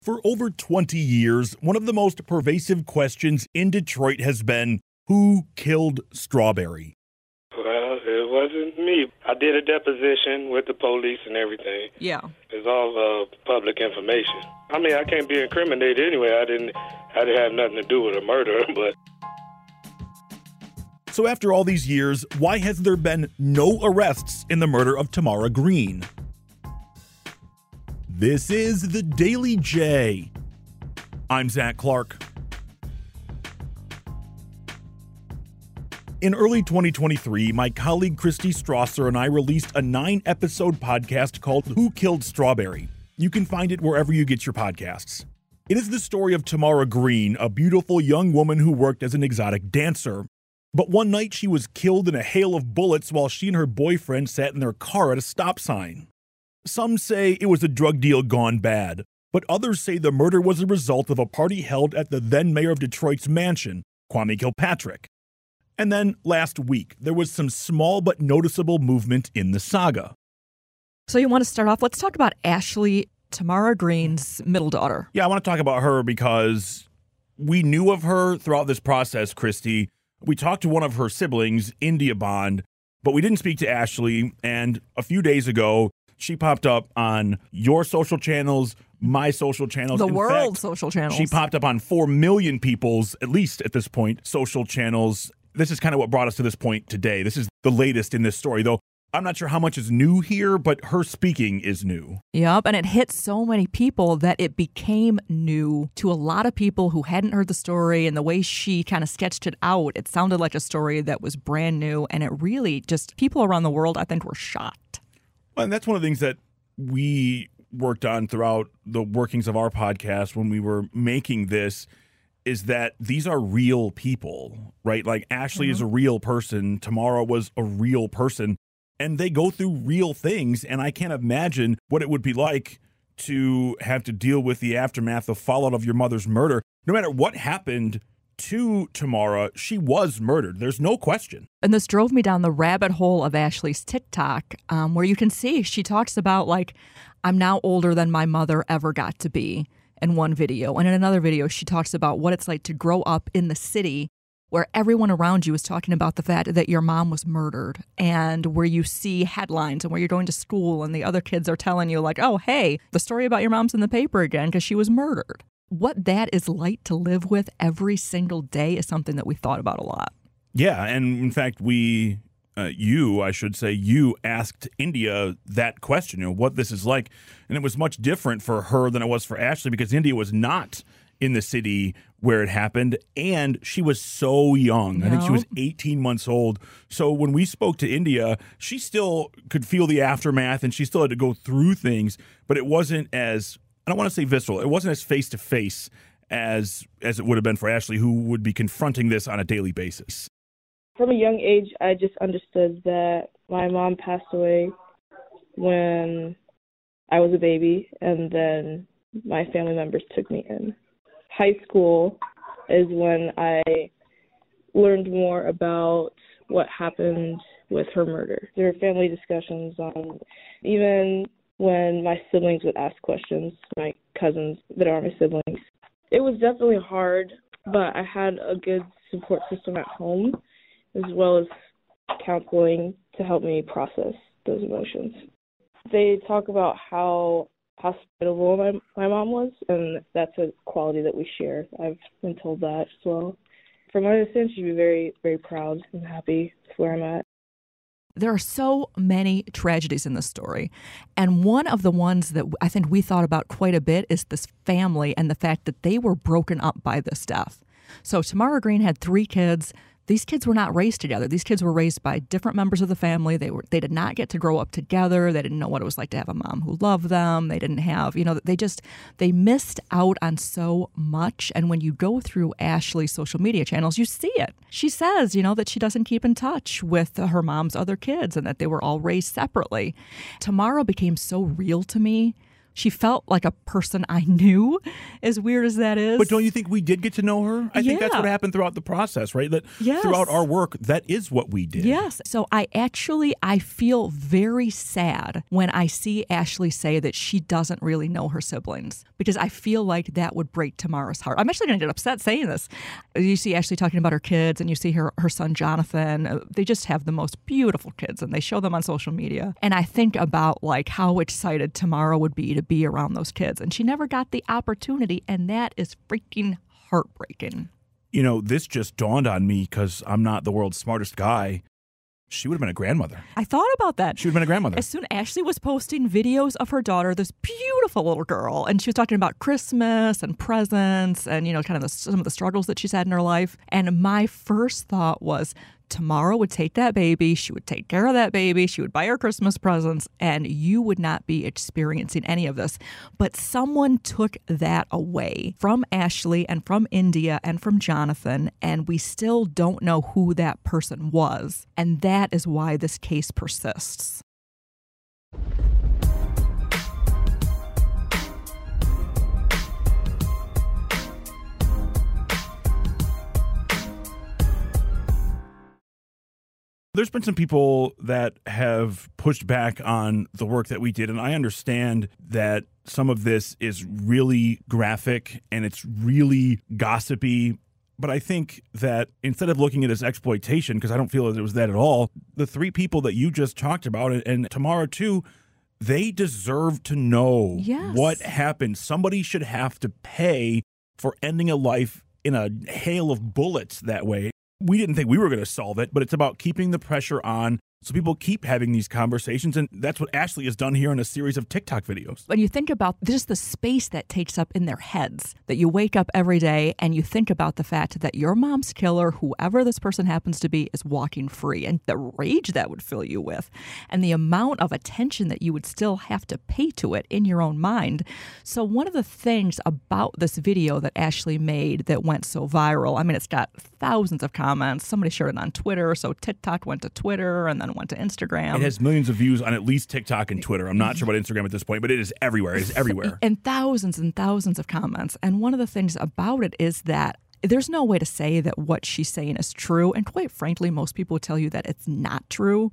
For over 20 years, one of the most pervasive questions in Detroit has been who killed Strawberry? Well, it wasn't me. I did a deposition with the police and everything. Yeah. It's all uh, public information. I mean, I can't be incriminated anyway. I didn't. I didn't have nothing to do with a murder, but So, after all these years, why has there been no arrests in the murder of Tamara Greene? This is the Daily J. I'm Zach Clark. In early 2023, my colleague Christy Strawser and I released a nine episode podcast called Who Killed Strawberry. You can find it wherever you get your podcasts. It is the story of Tamara Greene, a beautiful young woman who worked as an exotic dancer. But one night she was killed in a hail of bullets while she and her boyfriend sat in their car at a stop sign. Some say it was a drug deal gone bad, but others say the murder was a result of a party held at the then mayor of Detroit's mansion, Kwame Kilpatrick. And then last week, there was some small but noticeable movement in the saga. So you want to start off? Let's talk about Ashley, Tamara Greene's middle daughter. Yeah, I want to talk about her because we knew of her throughout this process, Christy. We talked to one of her siblings, India Bond, but we didn't speak to Ashley. And a few days ago, she popped up on your social channels, my social channels. The In world fact, social channels. She popped up on 4 million people's, at least at this point, social channels. This is kind of what brought us to this point today. This is the latest in this story, though I'm not sure how much is new here, but her speaking is new. Yep, and it hit so many people that it became new to a lot of people who hadn't heard the story and the way she kind of sketched it out. It sounded like a story that was brand new and it really just people around the world I think were shocked. And that's one of the things that we worked on throughout the workings of our podcast when we were making this is that these are real people, right? Like Ashley is a mm-hmm. real person, Tamara was a real person, and they go through real things. And I can't imagine what it would be like to have to deal with the aftermath, the fallout of your mother's murder. No matter what happened to Tamara, she was murdered. There's no question. And this drove me down the rabbit hole of Ashley's TikTok, um, where you can see she talks about, like, I'm now older than my mother ever got to be in one video. And in another video, she talks about what it's like to grow up in the city where everyone around you is talking about the fact that your mom was murdered and where you see headlines and where you're going to school and the other kids are telling you, like, oh, hey, the story about your mom's in the paper again because she was murdered. What that is like to live with every single day is something that we thought about a lot. Yeah, and in fact, we, uh, you, I should say, you asked India that question, you know, what this is like, and it was much different for her than it was for Ashley because India was not in the city where it happened, and she was so young. I think she was 18 months old. So when we spoke to India, she still could feel the aftermath, and she still had to go through things, but it wasn't as I don't want to say visceral. It wasn't as face to face as as it would have been for Ashley, who would be confronting this on a daily basis. From a young age, I just understood that my mom passed away when I was a baby, and then my family members took me in. High school is when I learned more about what happened with her murder. There were family discussions on even when my siblings would ask questions, my cousins that are my siblings. It was definitely hard, but I had a good support system at home as well as counseling to help me process those emotions. They talk about how hospitable my my mom was, and that's a quality that we share. I've been told that as well. From what I understand, she'd be very very proud and happy with where I'm at. There are so many tragedies in this story. And one of the ones that I think we thought about quite a bit is this family and the fact that they were broken up by this death. So Tamara Greene had three kids these kids were not raised together. These kids were raised by different members of the family. They were they did not get to grow up together. They didn't know what it was like to have a mom who loved them. They didn't have, you know, they just they missed out on so much. And when you go through Ashley's social media channels, you see it. She says, you know, that she doesn't keep in touch with her mom's other kids and that they were all raised separately. Tamara became so real to me she felt like a person I knew, as weird as that is. But don't you think we did get to know her? I yeah. think that's what happened throughout the process, right? That yes. throughout our work, that is what we did. Yes. So I actually I feel very sad when I see Ashley say that she doesn't really know her siblings because I feel like that would break Tamara's heart. I'm actually going to get upset saying this. You see Ashley talking about her kids and you see her her son Jonathan. Uh, they just have the most beautiful kids and they show them on social media. And I think about like how excited Tamara would be to be around those kids. And she never got the opportunity. And that is freaking heartbreaking. You know, this just dawned on me because I'm not the world's smartest guy. She would have been a grandmother. I thought about that. She would have been a grandmother. As soon Ashley was posting videos of her daughter, this beautiful little girl, and she was talking about Christmas and presents and, you know, kind of the, some of the struggles that she's had in her life. And my first thought was, Tamara would take that baby, she would take care of that baby, she would buy her Christmas presents, and you would not be experiencing any of this. But someone took that away from Ashley and from India and from Jonathan, and we still don't know who that person was. And that is why this case persists. There's been some people that have pushed back on the work that we did, and I understand that some of this is really graphic and it's really gossipy. But I think that instead of looking at it as exploitation, because I don't feel that it was that at all, the three people that you just talked about, and Tamara too, they deserve to know yes. what happened. Somebody should have to pay for ending a life in a hail of bullets that way we didn't think we were going to solve it, but it's about keeping the pressure on so people keep having these conversations. And that's what Ashley has done here in a series of TikTok videos. When you think about just the space that takes up in their heads, that you wake up every day and you think about the fact that your mom's killer, whoever this person happens to be, is walking free and the rage that would fill you with and the amount of attention that you would still have to pay to it in your own mind. So, one of the things about this video that Ashley made that went so viral, I mean, it's got thousands of comments. Somebody shared it on Twitter. So, TikTok went to Twitter and then went to Instagram. It has millions of views on at least TikTok and Twitter. I'm not sure about Instagram at this point, but it is everywhere. It is everywhere. and thousands and thousands of comments. And one of the things about it is that there's no way to say that what she's saying is true. And quite frankly, most people would tell you that it's not true.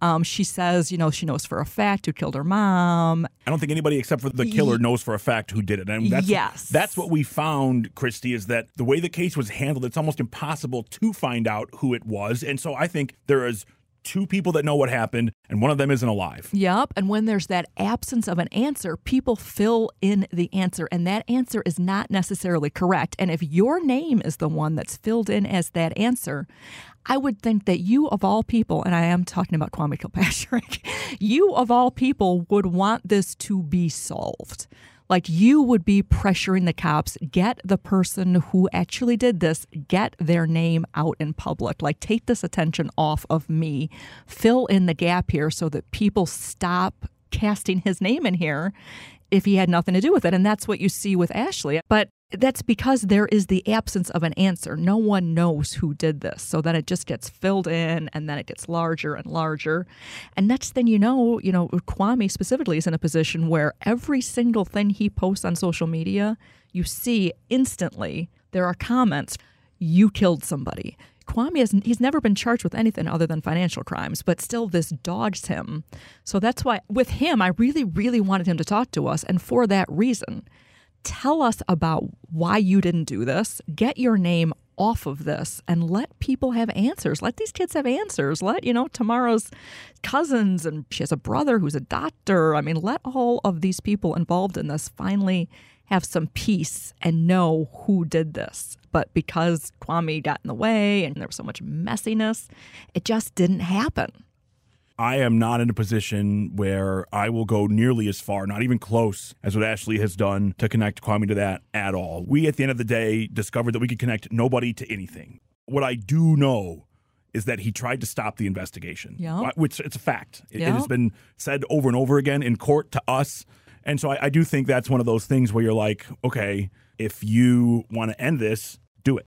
Um, she says, you know, she knows for a fact who killed her mom. I don't think anybody except for the killer knows for a fact who did it. And that's, yes. That's what we found, Christy, is that the way the case was handled, it's almost impossible to find out who it was. And so I think there is two people that know what happened, and one of them isn't alive. Yep. And when there's that absence of an answer, people fill in the answer, and that answer is not necessarily correct. And if your name is the one that's filled in as that answer, I would think that you, of all people, and I am talking about Kwame Kilpatrick, you, of all people, would want this to be solved. Like you would be pressuring the cops, get the person who actually did this, get their name out in public. Like take this attention off of me, fill in the gap here so that people stop casting his name in here if he had nothing to do with it. And that's what you see with Ashley. But that's because there is the absence of an answer. No one knows who did this. So then it just gets filled in and then it gets larger and larger. And next thing you know, you know, Kwame specifically is in a position where every single thing he posts on social media, you see instantly there are comments, you killed somebody. Kwame has he's never been charged with anything other than financial crimes, but still this dogs him. So that's why with him I really really wanted him to talk to us and for that reason tell us about why you didn't do this, get your name off of this and let people have answers. Let these kids have answers. Let, you know, Tamara's cousins and she has a brother who's a doctor. I mean, let all of these people involved in this finally have some peace and know who did this. But because Kwame got in the way and there was so much messiness, it just didn't happen. I am not in a position where I will go nearly as far, not even close, as what Ashley has done to connect Kwame to that at all. We, at the end of the day, discovered that we could connect nobody to anything. What I do know is that he tried to stop the investigation. Yeah. Uh, which it's a fact. It, Yeah. it has been said over and over again in court to us. And so I, I do think that's one of those things where you're like, okay, if you want to end this, do it.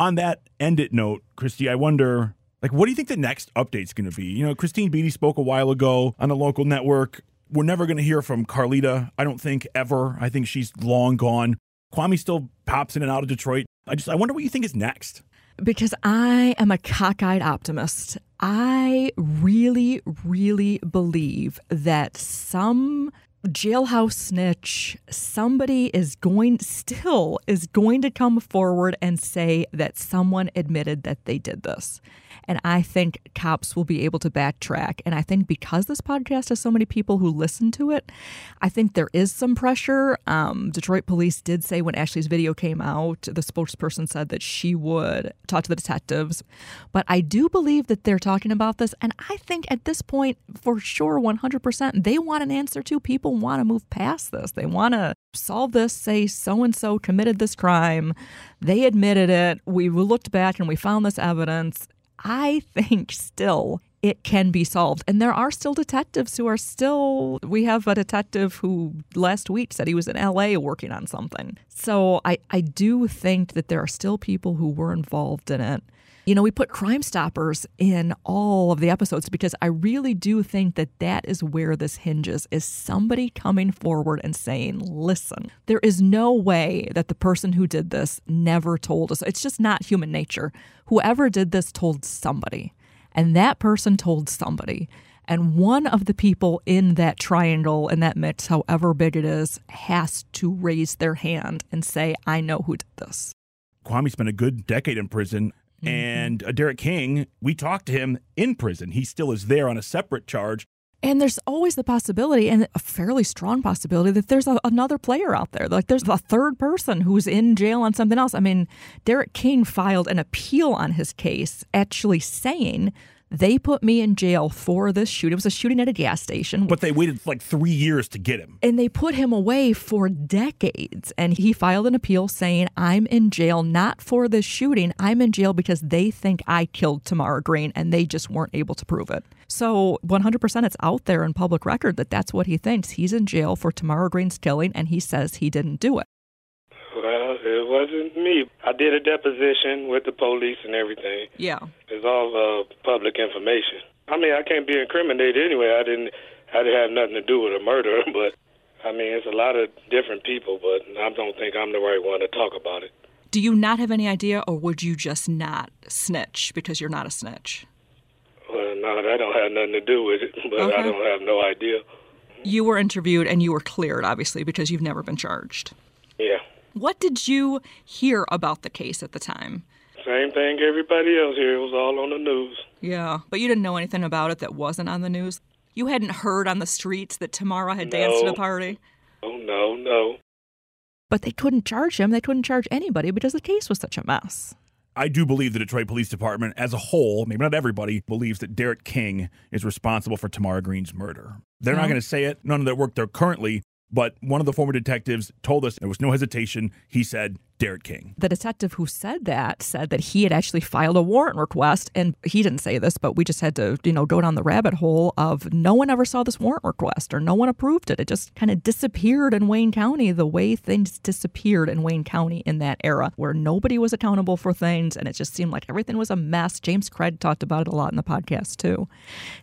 On that end it note, Christy, I wonder, like, what do you think the next update's going to be? You know, Christine Beatty spoke a while ago on a local network. We're never going to hear from Carlita, I don't think, ever. I think she's long gone. Kwame still pops in and out of Detroit. I just, I wonder what you think is next. Because I am a cockeyed optimist. I really, really believe that some jailhouse snitch, somebody is going, still is going to come forward and say that someone admitted that they did this. And I think cops will be able to backtrack. And I think because this podcast has so many people who listen to it, I think there is some pressure. Um, Detroit police did say when Ashley's video came out, the spokesperson said that she would talk to the detectives. But I do believe that they're talking about this. And I think at this point, for sure, 100%, they want an answer to. People want to move past this. They want to solve this, say so and so committed this crime. They admitted it. We looked back and we found this evidence. I think still it can be solved. And there are still detectives who are still. We have a detective who last week said he was in LA working on something. So I, I do think that there are still people who were involved in it. You know, we put Crime Stoppers in all of the episodes because I really do think that that is where this hinges is somebody coming forward and saying, listen, there is no way that the person who did this never told us. It's just not human nature. Whoever did this told somebody, and that person told somebody. And one of the people in that triangle, in that mix, however big it is, has to raise their hand and say, I know who did this. Kwame spent a good decade in prison. And uh, Derek King, we talked to him in prison. He still is there on a separate charge. And there's always the possibility, and a fairly strong possibility, that there's a, another player out there. Like there's a third person who's in jail on something else. I mean, Derek King filed an appeal on his case, actually saying they put me in jail for this shooting. It was a shooting at a gas station. But they waited like three years to get him. and they put him away for decades. And he filed an appeal saying, I'm in jail not for this shooting. I'm in jail because they think I killed Tamara Greene and they just weren't able to prove it. So 100% it's out there in public record that that's what he thinks. He's in jail for Tamara Greene's killing and he says he didn't do it. Well, it wasn't me. I did a deposition with the police and everything. Yeah. It's all uh, public information. I mean, I can't be incriminated anyway. I didn't. I didn't have nothing to do with a murder, but I mean, it's a lot of different people. But I don't think I'm the right one to talk about it. Do you not have any idea, or would you just not snitch because you're not a snitch? Well, no, that don't have nothing to do with it. But Okay. I don't have no idea. You were interviewed and you were cleared, obviously, because you've never been charged. Yeah, What did you hear about the case at the time? same thing everybody else here. It was all on the news. Yeah, but you didn't know anything about it that wasn't on the news. You hadn't heard on the streets that Tamara had danced at a party. Oh no, no. But they couldn't charge him. They couldn't charge anybody because the case was such a mess. I do believe the Detroit Police Department as a whole, maybe not everybody, believes that Derek King is responsible for Tamara Greene's murder. They're not going to say it. None of that work there currently, but one of the former detectives told us there was no hesitation. He said Derek King. The detective who said that said that he had actually filed a warrant request, and he didn't say this, but we just had to, you know, go down the rabbit hole of no one ever saw this warrant request or no one approved it. It just kind of disappeared in Wayne County the way things disappeared in Wayne County in that era, where nobody was accountable for things, and it just seemed like everything was a mess. James Craig talked about it a lot in the podcast too.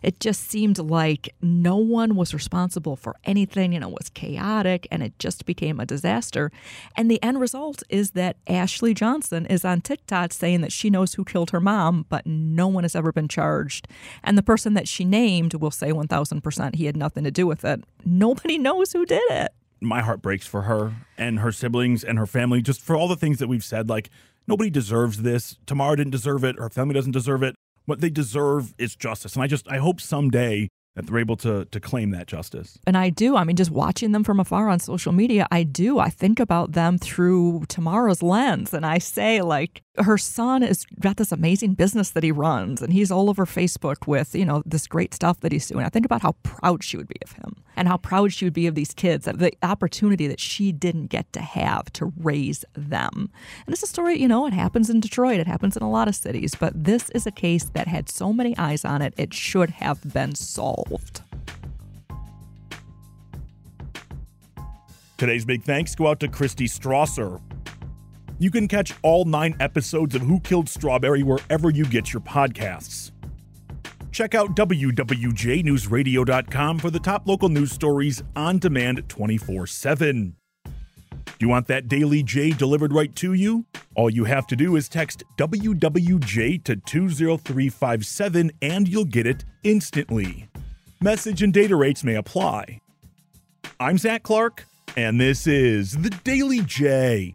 It just seemed like no one was responsible for anything, know, it was chaotic, and it just became a disaster. And the end result is that Ashley Johnson is on TikTok saying that she knows who killed her mom, but no one has ever been charged. And the person that she named will say 1000% he had nothing to do with it. Nobody knows who did it. My heart breaks for her and her siblings and her family, just for all the things that we've said. Like, nobody deserves this. Tamara didn't deserve it. Her family doesn't deserve it. What they deserve is justice. And I just, I hope someday that they're able to, to claim that justice. And I do. I mean, just watching them from afar on social media, I do. I think about them through Tamara's lens. And I say, like, her son has got this amazing business that he runs, and he's all over Facebook with, you know, this great stuff that he's doing. I think about how proud she would be of him and how proud she would be of these kids, the opportunity that she didn't get to have to raise them. And it's a story, you know, it happens in Detroit, it happens in a lot of cities, but this is a case that had so many eyes on it, it should have been solved. Today's big thanks go out to Christy Strawser. You can catch all nine episodes of Who Killed Strawberry wherever you get your podcasts. Check out WWJNewsRadio.com for the top local news stories on demand 24 7. Do you want that Daily J delivered right to you? All you have to do is text WWJ to 20357 and you'll get it instantly. Message and data rates may apply. I'm Zach Clark, and this is the Daily J.